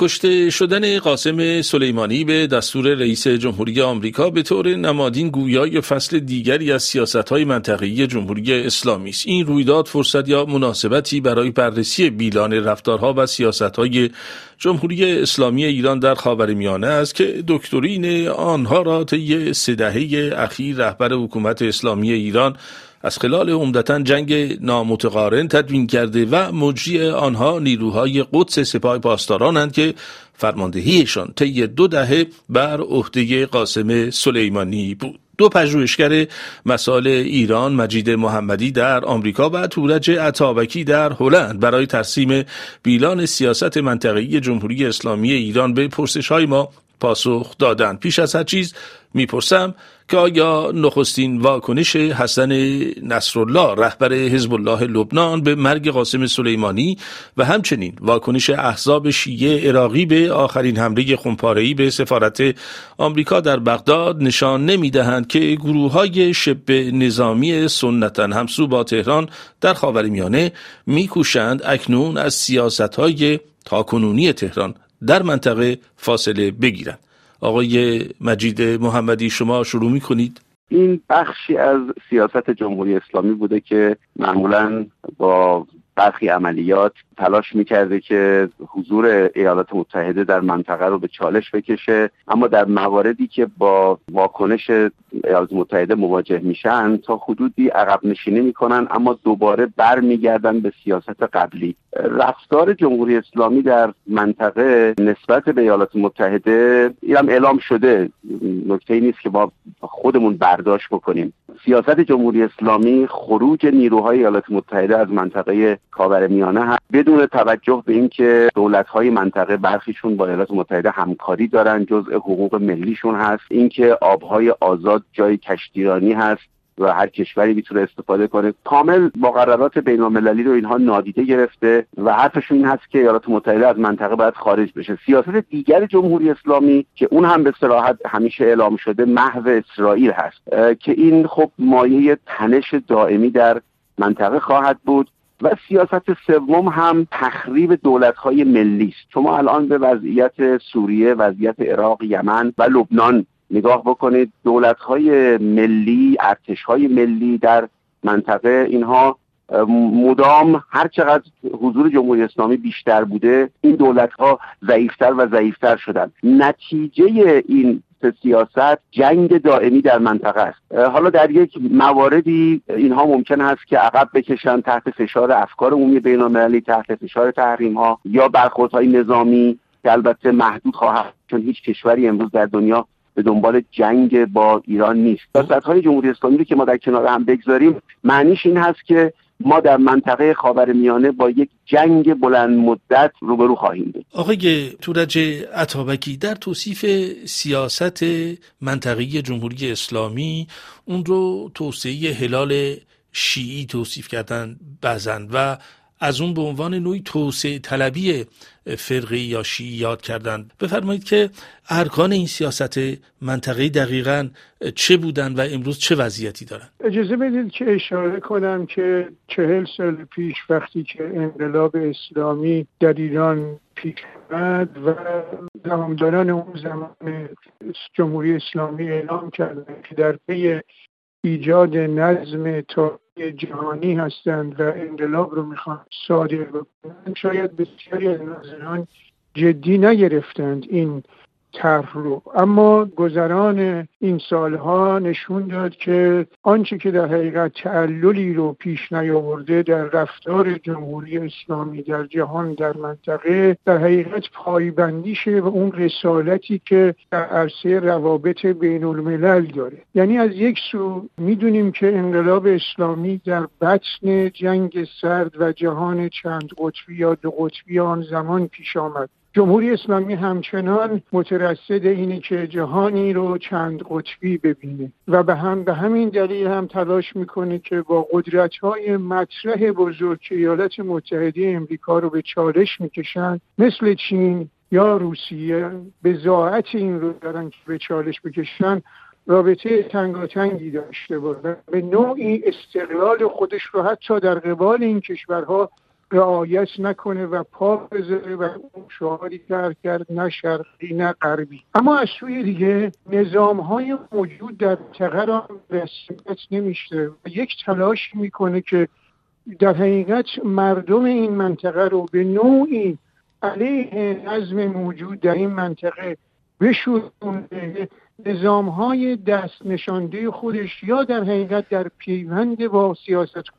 کشته شدن قاسم سلیمانی به دستور رئیس جمهوری آمریکا به طور نمادین گویای فصل دیگری از سیاست های منطقی جمهوری اسلامی است. این رویداد فرصت یا مناسبتی برای بررسی بیلان رفتارها و سیاست های جمهوری اسلامی ایران در خاورمیانه است که دکترین آنها را طی سه دهه اخیر رهبر حکومت اسلامی ایران از خلال عمدتا جنگ نامتقارن تدوین کرده و مجری آنها نیروهای قدس سپاه پاسدارانند که فرماندهیشان طی دو دهه بر عهده قاسم سلیمانی بود. دو پژوهشگر مسائل ایران مجید محمدی در آمریکا و تورج عطابکی در هلند. برای ترسیم بیلان سیاست منطقه‌ای جمهوری اسلامی ایران به پرسش های ما پاسخ دادند پیش از هر چیز می‌پرسم که آیا نخستین واکنش حسن نصرالله رهبر حزب الله لبنان به مرگ قاسم سلیمانی و همچنین واکنش احزاب شیعه عراقی به آخرین حمله خونپاره‌ای به سفارت آمریکا در بغداد نشان نمی‌دهند که گروه های شب نظامی سنتا همسو با تهران در خاورمیانه میکوشند اکنون از سیاست های تاکنونی تهران. در منطقه فاصله بگیرند آقای مجید محمدی شما شروع می کنید این بخشی از سیاست جمهوری اسلامی بوده که معمولا با برخی عملیات تلاش می‌کرده که حضور ایالات متحده در منطقه رو به چالش بکشه. اما در مواردی که با واکنش ایالات متحده مواجه میشن تا حدودی عقب نشینی می‌کنن اما دوباره برمیگردن به سیاست قبلی. رفتار جمهوری اسلامی در منطقه نسبت به ایالات متحده اینم اعلام شده. نکته ای نیست که ما خودمون برداشت بکنیم. سیاست جمهوری اسلامی خروج نیروهای ایالات متحده از منطقه میانه هم بدون توجه به اینکه دولت‌های منطقه برخیشون با ایالات متحده همکاری دارن جزء حقوق ملیشون هست. اینکه آبهای آزاد جای کشتیرانی هست و هر کشوری می‌تونه استفاده کنه. کامل مقررات بین المللی رو اینها نادیده گرفته و حرفشون این هست که ایالات متحده از منطقه باید خارج بشه. سیاست دیگر جمهوری اسلامی که اون هم به صراحت همیشه اعلام شده محو اسرائیل هست که این خب مایه تنش دائمی در منطقه خواهد بود. و سیاست سوم هم تخریب دولت‌های ملی است. شما الان به وضعیت سوریه وضعیت عراق یمن و لبنان نگاه بکنید. دولت‌های ملی ارتش‌های ملی در منطقه اینها مدام هر چقدر حضور جمهوری اسلامی بیشتر بوده این دولت ها ضعیفتر و ضعیفتر شدن. نتیجه این سیاست جنگ دائمی در منطقه است. حالا در یک مواردی اینها ممکن است که عقب بکشن تحت فشار افکار عمومی بین المللی تحت فشار تحریم ها یا برخوردهای نظامی که البته محدود خواهد چون هیچ کشوری امروز در دنیا به دنبال جنگ با ایران نیست. سیاست های جمهوری اسلامی رو که ما در کنار هم بگذاریم معنیش این هست که ما در منطقه خاورمیانه با یک جنگ بلند مدت روبرو خواهیم بود. آقای تورج عطابکی در توصیف سیاست منطقی جمهوری اسلامی اون رو توسعه هلال شیعی توصیف کردن بزند و از اون به عنوان نوعی توسعه طلبی فرقی یا شیعی یاد کردند. بفرمایید که ارکان این سیاست منطقه دقیقا چه بودند و امروز چه وضعیتی دارند؟ اجازه بدید که اشاره کنم که چهل سال پیش وقتی که انقلاب اسلامی در ایران پیش و زمامداران اون زمان جمهوری اسلامی اعلام کردند که در پی ایجاد نظم تا جهانی هستند و انقلاب رو می‌خوان صادر بکنند شاید بسیاری از ناظران جدی نگرفتند این طرح رو. اما گذران این سالها نشون داد که آنچه که در حقیقت تعللی رو پیش نیاورده در رفتار جمهوری اسلامی در جهان در منطقه در حقیقت پایبندیشه و اون رسالتی که در عرصه روابط بین الملل داره. یعنی از یک سو می‌دونیم که انقلاب اسلامی در بطن جنگ سرد و جهان چند قطبی یا دو قطبی آن زمان پیش آمد. جمهوری اسلامی همچنان مترصد اینه که جهانی رو چند قطبی ببینه و به هم به همین دلیل هم تلاش می‌کنه که با قدرت های مطرح بزرگ که ایالات متحده امریکا رو به چالش می‌کشن مثل چین یا روسیه به زاعت این رو دارن که به چالش بکشن رابطه تنگاتنگی داشته باشه به نوعی استقلال خودش رو حتی در قبال این کشورها رعایت نکنه و پا بذاره و اون شعاری تر کرد نه شرقی نه غربی. اما از سوی دیگه نظام های موجود در منطقه رسمیت نمیشه و یک تلاش می‌کنه که در حقیقت مردم این منطقه رو به نوعی علیه نظم موجود در این منطقه بشورونه. نظام های دست نشانده خودش یا در حقیقت در پیوند با سیاست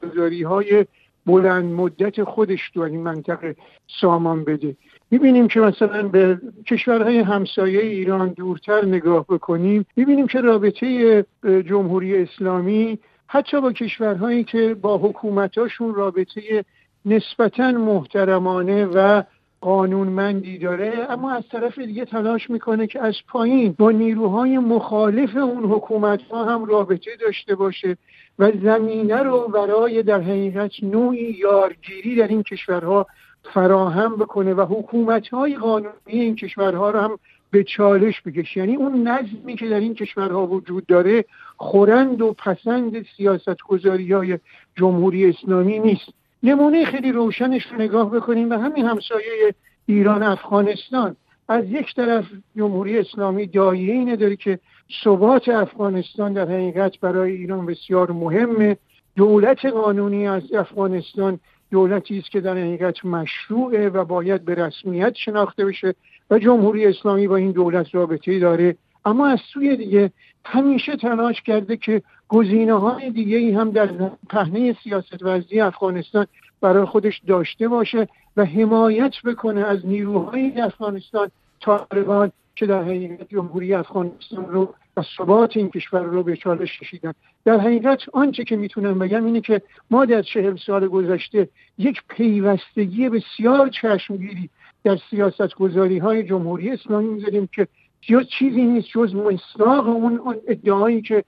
های بلند مدت خودش تو این منطقه سامان بده. می‌بینیم که مثلا به کشورهای همسایه ایران دورتر نگاه بکنیم می‌بینیم که رابطه جمهوری اسلامی حتی با کشورهایی که با حکومتاشون رابطه نسبتا محترمانه و قانونمندی داره اما از طرف دیگه تلاش می‌کنه که از پایین با نیروهای مخالف اون حکومت ها هم رابطه داشته باشه و زمینه رو برای در حقیقت نوعی یارگیری در این کشورها فراهم بکنه و حکومت های قانونی این کشورها رو هم به چالش بکش یعنی اون نظمی که در این کشورها وجود داره خورند و پسند سیاست های جمهوری اسلامی نیست. نمونه خیلی روشنش رو نگاه بکنیم و همین همسایه ایران افغانستان. از یک طرف جمهوری اسلامی دایه اینه داره که ثبات افغانستان در حقیقت برای ایران بسیار مهمه. دولت قانونی از افغانستان دولتی است که در حقیقت مشروعه و باید به رسمیت شناخته بشه و جمهوری اسلامی با این دولت رابطه داره. اما از سوی دیگه همیشه تلاش کرده که گزینه های دیگه ای هم در پهنه سیاست وزی افغانستان برای خودش داشته باشه و حمایت بکنه از نیروهای افغانستان طالبان که در حقیقت جمهوری افغانستان رو و ثبات این کشور رو به چالش کشیدن. در حقیقت آنچه که می‌تونم بگم اینه که ما در چهل سال گذشته یک پیوستگی بسیار چشمگیری در سیاست گذاری های جمهوری اسلامی می‌ذاریم که یا چیزی نیست جز مصداق اون ادعایی که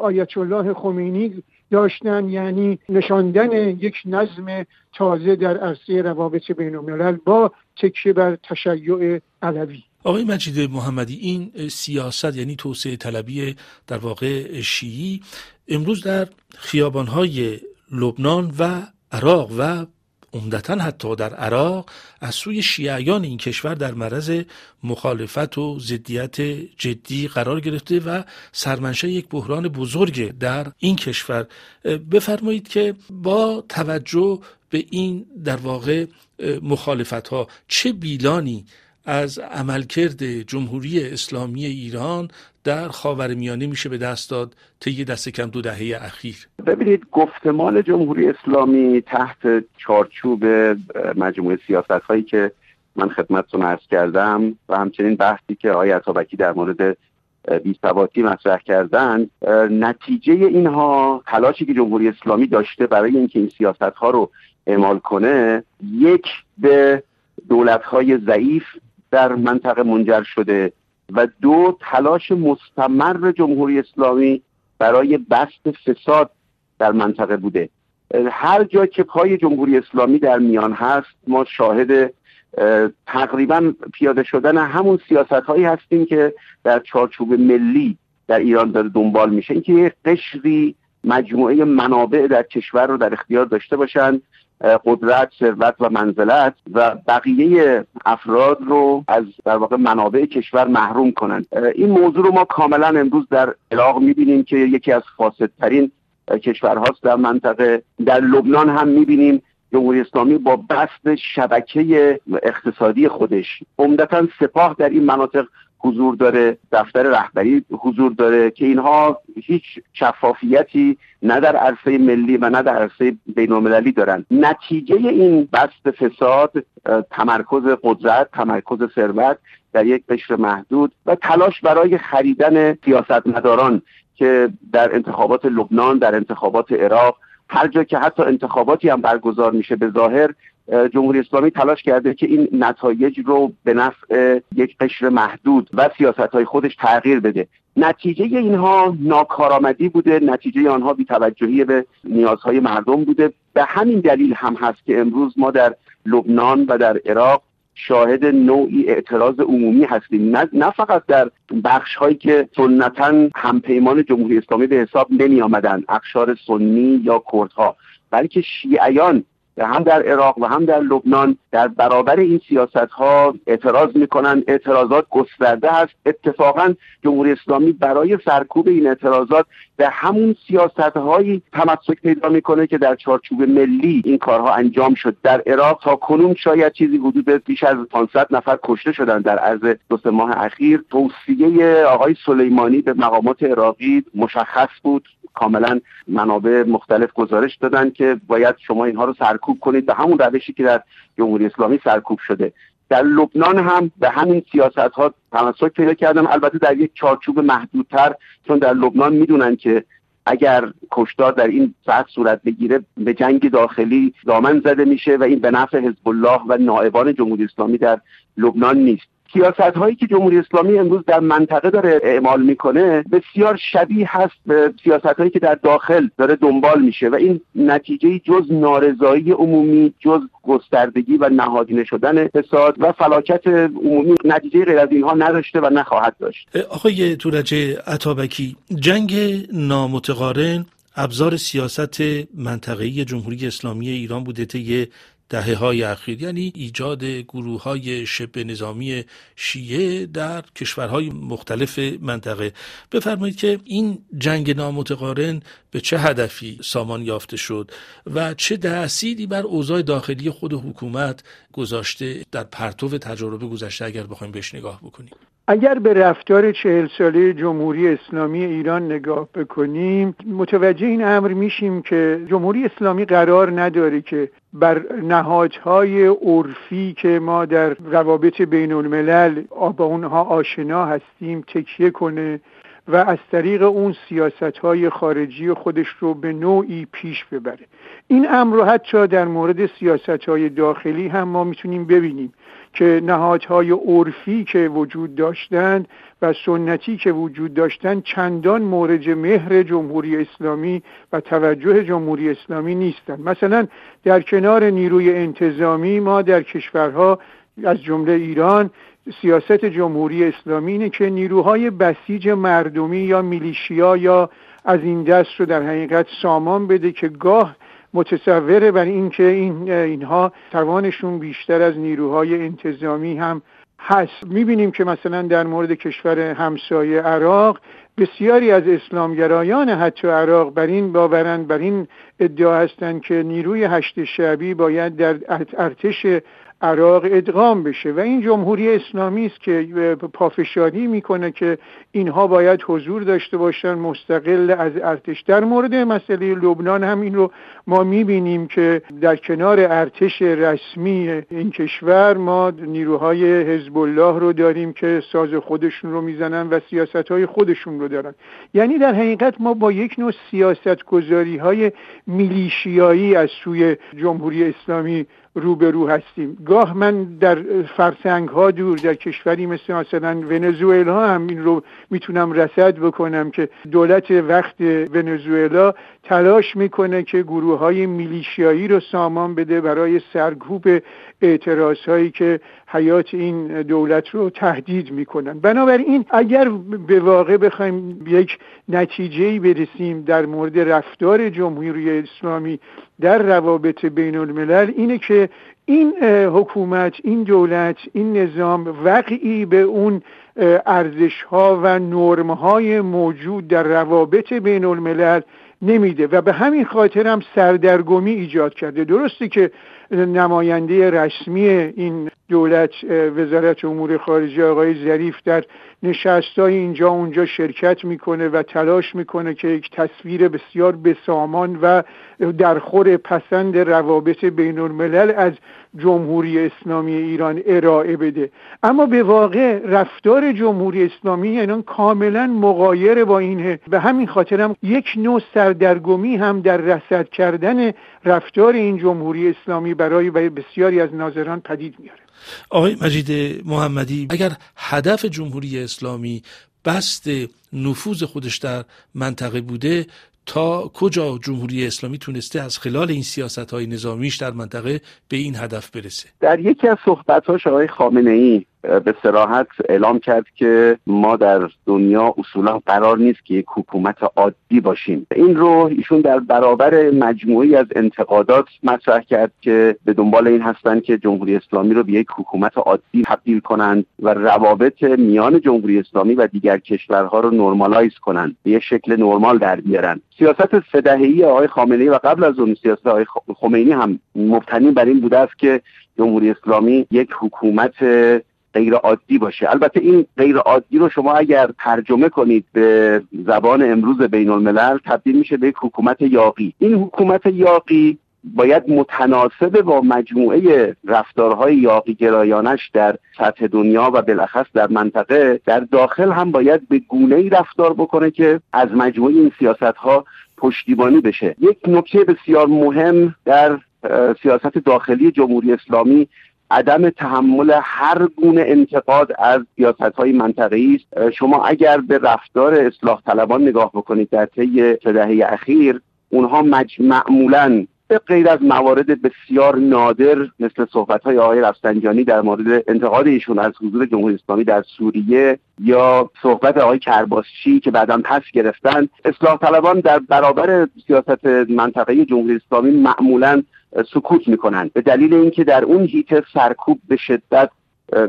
آیت الله خمینی داشتن یعنی نشاندن یک نظم تازه در عرصه روابط بین الملل با تکیه بر تشیع علوی. آقای مجید محمدی این سیاست یعنی توسعه طلبی در واقع شیعی امروز در خیابانهای لبنان و عراق و عمدتا حتی در عراق از سوی شیعیان این کشور در معرض مخالفت و ضدیت جدی قرار گرفته و سرمنشه یک بحران بزرگ در این کشور. بفرمایید که با توجه به این در واقع مخالفت ها چه بیلانی از عملکرد جمهوری اسلامی ایران در خاورمیانه میشه به دست داد طی دست کم دو دهه اخیر. ببینید گفتمان جمهوری اسلامی تحت چارچوب مجموعه سیاست هایی که من خدمتتون عرض کردم و همچنین بحثی که آقای عطابکی در مورد بیثباتی مطرح کردن نتیجه اینها تلاشی که جمهوری اسلامی داشته برای اینکه این سیاست ها رو اعمال کنه یک به دولت های ضعیف در منطقه منجر شده و دو تلاش مستمر جمهوری اسلامی برای بست فساد در منطقه بوده. هر جا که پای جمهوری اسلامی در میان هست ما شاهد تقریبا پیاده شدن همون سیاست هایی هستیم که در چارچوب ملی در ایران داره دنبال میشه. اینکه یک قشری مجموعه منابع در کشور رو در اختیار داشته باشند قدرت ثروت و منزلت و بقیه افراد رو از در واقع منابع کشور محروم کنند این موضوع رو ما کاملا امروز در عراق می‌بینیم که یکی از فاسدترین کشورهاست در منطقه. در لبنان هم می‌بینیم جمهوری اسلامی با بست شبکه اقتصادی خودش. عمدتا سپاه در این مناطق حضور داره دفتر رهبری حضور داره که اینها هیچ شفافیتی نه در عرصه ملی و نه در عرصه بین دارن. نتیجه این بست فساد تمرکز قدرت تمرکز ثروت در یک قشر محدود و تلاش برای خریدن سیاستمداران که در انتخابات لبنان در انتخابات عراق هر جا که حتی انتخاباتی هم برگزار میشه به ظاهر جمهوری اسلامی تلاش کرده که این نتایج رو به نفع یک قشر محدود و سیاست های خودش تغییر بده. نتیجه اینها ناکارآمدی بوده نتیجه آنها بیتوجهی به نیازهای مردم بوده. به همین دلیل هم هست که امروز ما در لبنان و در عراق شاهد نوعی اعتراض عمومی هستیم. نه, نه فقط در بخش هایی که سنتا همپیمان جمهوری اسلامی به حساب نمی آمدن اقشار سنی یا کردها بلکه شیعیان هم در عراق و هم در لبنان در برابر این سیاست ها اعتراض می‌کنن اعتراضات گسترده هست. اتفاقا جمهوری اسلامی برای سرکوب این اعتراضات به همون سیاست هایی تمسک پیدا می‌کنه که در چارچوب ملی این کارها انجام شد. در عراق تا کنون شاید چیزی حدود بیش از 500 نفر کشته شدن در عرض دو سه ماه اخیر. توصیه آقای سلیمانی به مقامات عراقی مشخص بود. کاملا منابع مختلف گزارش دادن که باید شما اینها رو سرکوب کنید به همون روشی که در جمهوری اسلامی سرکوب شده. در لبنان هم به همین سیاست ها تمسک پیدا کردن. البته در یک چارچوب محدودتر چون در لبنان می‌دونن که اگر کشتار در این سطح صورت بگیره به جنگ داخلی دامن زده میشه و این به نفع حزب الله و نائبان جمهوری اسلامی در لبنان نیست. سیاست هایی که جمهوری اسلامی امروز در منطقه داره اعمال می‌کنه بسیار شبیه هست به سیاست هایی که در داخل داره دنبال میشه و این نتیجه جز نارضایی عمومی جز گستردگی و نهادینه شدن فساد و فلاکت عمومی نتیجه غیر از اینها نداشته و نخواهد داشت. آقای تورج عطابکی جنگ نامتقارن ابزار سیاست منطقه‌ای جمهوری اسلامی ایران بوده طی دهه های اخیر یعنی ایجاد گروه های شبه نظامی شیعه در کشورهای مختلف منطقه. بفرمایید که این جنگ نامتقارن به چه هدفی سامان یافته شد و چه تأثیری بر اوضاع داخلی خود حکومت گذاشته در پرتو تجربه گذشته اگر بخوایم بهش نگاه بکنیم. اگر به رفتار چهل ساله جمهوری اسلامی ایران نگاه بکنیم متوجه این امر میشیم که جمهوری اسلامی قرار نداره که بر نهادهای عرفی که ما در روابط بین الملل با اونها آشنا هستیم تکیه کنه و از طریق اون سیاست های خارجی خودش رو به نوعی پیش ببره. این امر رو حتی در مورد سیاست های داخلی هم ما می‌تونیم ببینیم. که نهادهای عرفی که وجود داشتند و سنتی که وجود داشتند چندان مورد مهر جمهوری اسلامی و توجه جمهوری اسلامی نیستند. مثلا در کنار نیروی انتظامی ما در کشورها از جمله ایران سیاست جمهوری اسلامی اینه که نیروهای بسیج مردمی یا میلیشیا یا از این دست رو در حقیقت سامان بده که گاه متصوره بر اینکه این اینها توانشون بیشتر از نیروهای انتظامی هم هست. می‌بینیم که مثلا در مورد کشور همسایه عراق بسیاری از اسلامگرایان حتی عراق بر این باورند بر این ادعا هستند که نیروی هشت شعبی باید در ارتش عراق ادغام بشه و این جمهوری اسلامی است که پافشاری می‌کنه که اینها باید حضور داشته باشن مستقل از ارتش. در مورد مسئله لبنان هم این رو ما می‌بینیم که در کنار ارتش رسمی این کشور ما نیروهای حزب الله رو داریم که ساز خودشون رو می‌زنن و سیاست های خودشون رو دارن. یعنی در حقیقت ما با یک نوع سیاست گذاری های میلیشیایی از سوی جمهوری اسلامی روبرو هستیم. گاه من در فرسنگ ها دور در کشوری مثل مثلا ونزوئلا هم این رو می‌تونم رسد بکنم که دولت وقت ونزوئلا تلاش می‌کنه که گروه های میلیشیایی رو سامان بده برای سرکوب اعتراض هایی که حیات این دولت رو تهدید می‌کنن. بنابراین اگر به واقع بخوایم یک نتیجه برسیم در مورد رفتار جمهوری اسلامی در روابط بین الملل اینه که این حکومت این دولت این نظام وقعی به اون ارزش ها و نرم های موجود در روابط بین الملل نمیده و به همین خاطر هم سردرگمی ایجاد کرده. درسته که نماینده رسمی این دولت وزارت امور خارجه آقای ظریف در نشستای اینجا اونجا شرکت می‌کنه و تلاش می‌کنه که یک تصویر بسیار بسامان و درخور پسند روابط بین الملل از جمهوری اسلامی ایران ارائه بده. اما به واقع رفتار جمهوری اسلامی ایران کاملا مقایر با اینه. به همین خاطر هم یک نوع سردرگمی هم در رسد کردن رفتار این جمهوری اسلامی برای بسیاری از ناظران پدید میاره. آقای مجید محمدی اگر هدف جمهوری اسلامی بست نفوذ خودش در منطقه بوده تا کجا جمهوری اسلامی تونسته از خلال این سیاست های نظامیش در منطقه به این هدف برسه؟ در یکی از صحبت آقای خامنه ای به سراحت اعلام کرد که ما در دنیا اصولا قرار نیست که یک حکومت عادی باشیم. این رو ایشون در برابر مجموعی از انتقادات مطرح کرد که به دنبال این هستند که جمهوری اسلامی رو به یک حکومت عادی تبدیل کنند و روابط میان جمهوری اسلامی و دیگر کشورها رو نرمالایز کنند به یک شکل نرمال در بیارن. سیاست سدهی آقای خامنه‌ای و قبل از اون سیاست آقای خمینی هم مبتنی بر این بوده است که جمهوری اسلامی یک حکومت غیر عادی باشه. البته این غیر عادی رو شما اگر ترجمه کنید به زبان امروز بین الملل تبدیل میشه به یک حکومت یاقی. این حکومت یاقی باید متناسب با مجموعه رفتارهای یاقی گرایانش در سطح دنیا و بالاخص در منطقه در داخل هم باید به گونه ای رفتار بکنه که از مجموعه این سیاست ها پشتیبانی بشه. یک نکته بسیار مهم در سیاست داخلی جمهوری اسلامی عدم تحمل هر گونه انتقاد از سیاست های منطقی است. شما اگر به رفتار اصلاح طلبان نگاه بکنید در طی دهه اخیر اونها معمولا به غیر از موارد بسیار نادر مثل صحبت های آقای رفسنجانی در مورد انتقاد ایشون از حضور جمهوری اسلامی در سوریه یا صحبت آقای کرباسچی که بعدا پس گرفتن اصلاح طلبان در برابر سیاست منطقه جمهوری اسلامی معمولا سکوت می‌کنند به دلیل اینکه در اون هیت سرکوب به شدت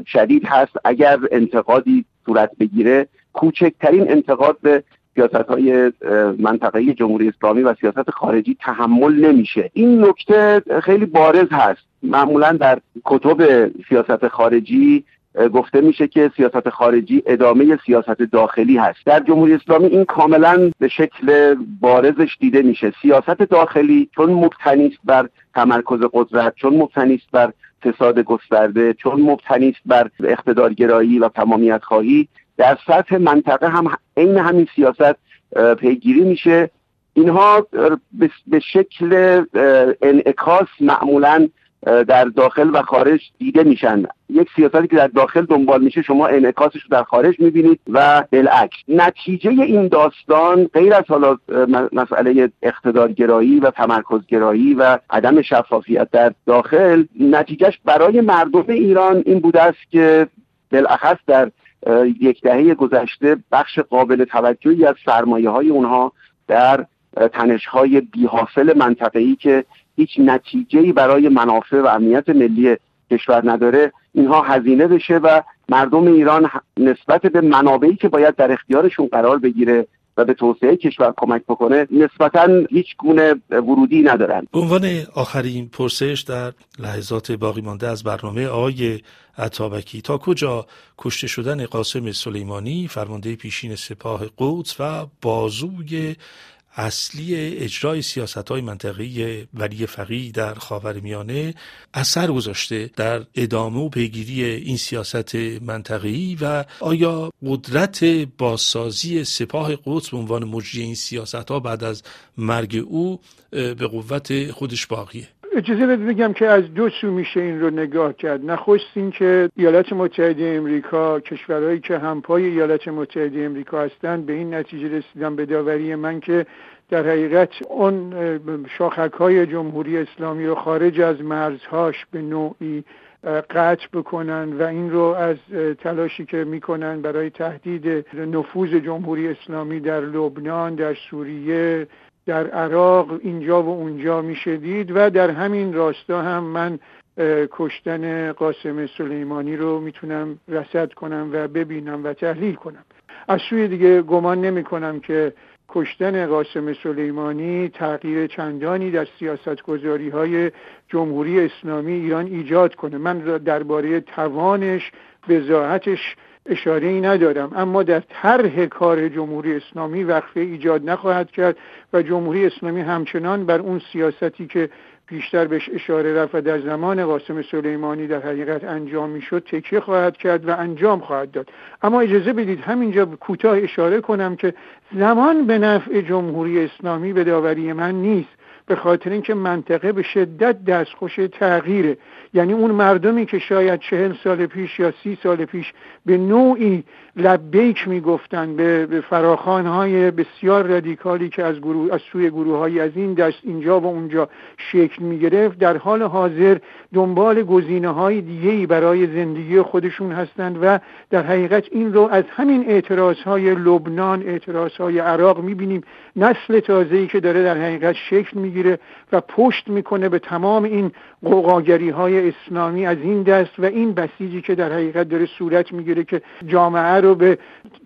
شدید هست. اگر انتقادی صورت بگیره کوچکترین انتقاد به سیاست های منطقه جمهوری اسلامی و سیاست خارجی تحمل نمیشه. این نکته خیلی بارز هست. معمولا در کتب سیاست خارجی گفته میشه که سیاست خارجی ادامه سیاست داخلی هست. در جمهوری اسلامی این کاملا به شکل بارزش دیده میشه. سیاست داخلی چون مبتنی است بر تمرکز قدرت چون مبتنی است بر فساد گسترده چون مبتنی است بر اقتدارگرایی و تمامیت خواهی در سطح منطقه هم عین همین سیاست پیگیری میشه. اینها به شکل انعکاس معمولا در داخل و خارج دیده میشن. یک سیاستی که در داخل دنبال میشه شما انعکاسش رو در خارج می‌بینید و بالعکس. نتیجه این داستان غیر از حالا مسئله اقتدارگرایی و تمرکزگرایی و عدم شفافیت در داخل نتیجهش برای مردم ایران این بوده است که بالاخص در یک دهه گذشته بخش قابل توجهی از سرمایه های اونها در تنش های بیحاصل منطقه‌ای که هیچ نتیجه برای منافع و امنیت ملی کشور نداره. اینها هزینه بشه و مردم ایران نسبت به منابعی که باید در اختیارشون قرار بگیره و به توسعه کشور کمک بکنه نسبتا هیچ گونه ورودی ندارن. به عنوان آخرین پرسش در لحظات باقی مانده از برنامه آقای عطابکی تا کجا کشته شدن قاسم سلیمانی فرمانده پیشین سپاه قدس و بازوی اصلی اجرای سیاست های منطقی ولی فقی در خاورمیانه اثر گذاشته در ادامه و پیگیری این سیاست منطقی و آیا قدرت بازسازی سپاه قدس به عنوان مجری این سیاست ها بعد از مرگ او به قوت خودش باقیه؟ اجازه بده بگم که از دو سو میشه این رو نگاه کرد. نخست این که ایالات متحده امریکا کشورهایی که همپای ایالات متحده امریکا هستند به این نتیجه رسیدن به داوری من که در حقیقت اون شاخک های جمهوری اسلامی رو خارج از مرزهاش به نوعی قطع بکنن و این رو از تلاشی که می‌کنن برای تهدید نفوذ جمهوری اسلامی در لبنان در سوریه در عراق اینجا و اونجا میشه دید و در همین راستا هم من کشتن قاسم سلیمانی رو می‌تونم رسد کنم و ببینم و تحلیل کنم. از سوی دیگه گمان نمی کنم که کشتن قاسم سلیمانی تغییر چندانی در سیاست گذاری های جمهوری اسلامی ایران ایجاد کنه. من درباره توانش بزاعتش اشاره ای ندارم. اما در طرح کار جمهوری اسلامی وقفه ایجاد نخواهد کرد و جمهوری اسلامی همچنان بر اون سیاستی که بیشتر بهش اشاره رفت و در زمان قاسم سلیمانی در حقیقت انجام می‌شد تکیه خواهد کرد و انجام خواهد داد. اما اجازه بدید همینجا کوتاه اشاره کنم که زمان به نفع جمهوری اسلامی به داوری من نیست. به خاطر اینکه منطقه به شدت دستخوش تغییره. یعنی اون مردمی که شاید چهل سال پیش یا سی سال پیش به نوعی لبیک می‌گفتن به, به فراخانهای بسیار رادیکالی که از, گروه، از سوی گروه های از این دست اینجا و اونجا شکل می گرفت در حال حاضر دنبال گزینه های دیگه برای زندگی خودشون هستند و در حقیقت این رو از همین اعتراض های لبنان اعتراض های عراق می بینیم نسل تازه ای که داره در حقیقت شکل می‌گیره. و پشت می‌کنه به تمام این قوقاگری های اسلامی از این دست و این بسیجی که در حقیقت داره صورت می‌گیره که جامعه رو به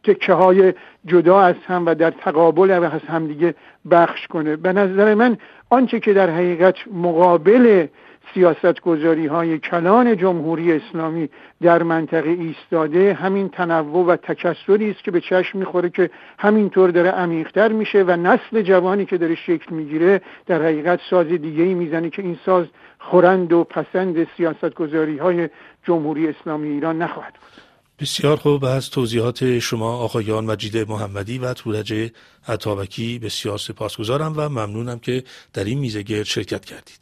تکه های جدا از هم و در تقابل و از همدیگه بخش کنه. به نظر من آنچه که در حقیقت مقابل سیاست گذاری های کلان جمهوری اسلامی در منطقه ایستاده همین تنوع و تکسری است که به چشم می‌خوره که همینطور داره عمیقتر میشه و نسل جوانی که داره شکل می‌گیره در حقیقت ساز دیگه ای می‌زنه که این ساز خورند و پسند سیاست گذاری های جمهوری اسلامی ایران نخواهد بود. بسیار خوب. از توضیحات شما آقایان مجید محمدی و تورج عطابکی بسیار سپاسگزارم و ممنونم که در این میزه گرد شرکت کردید.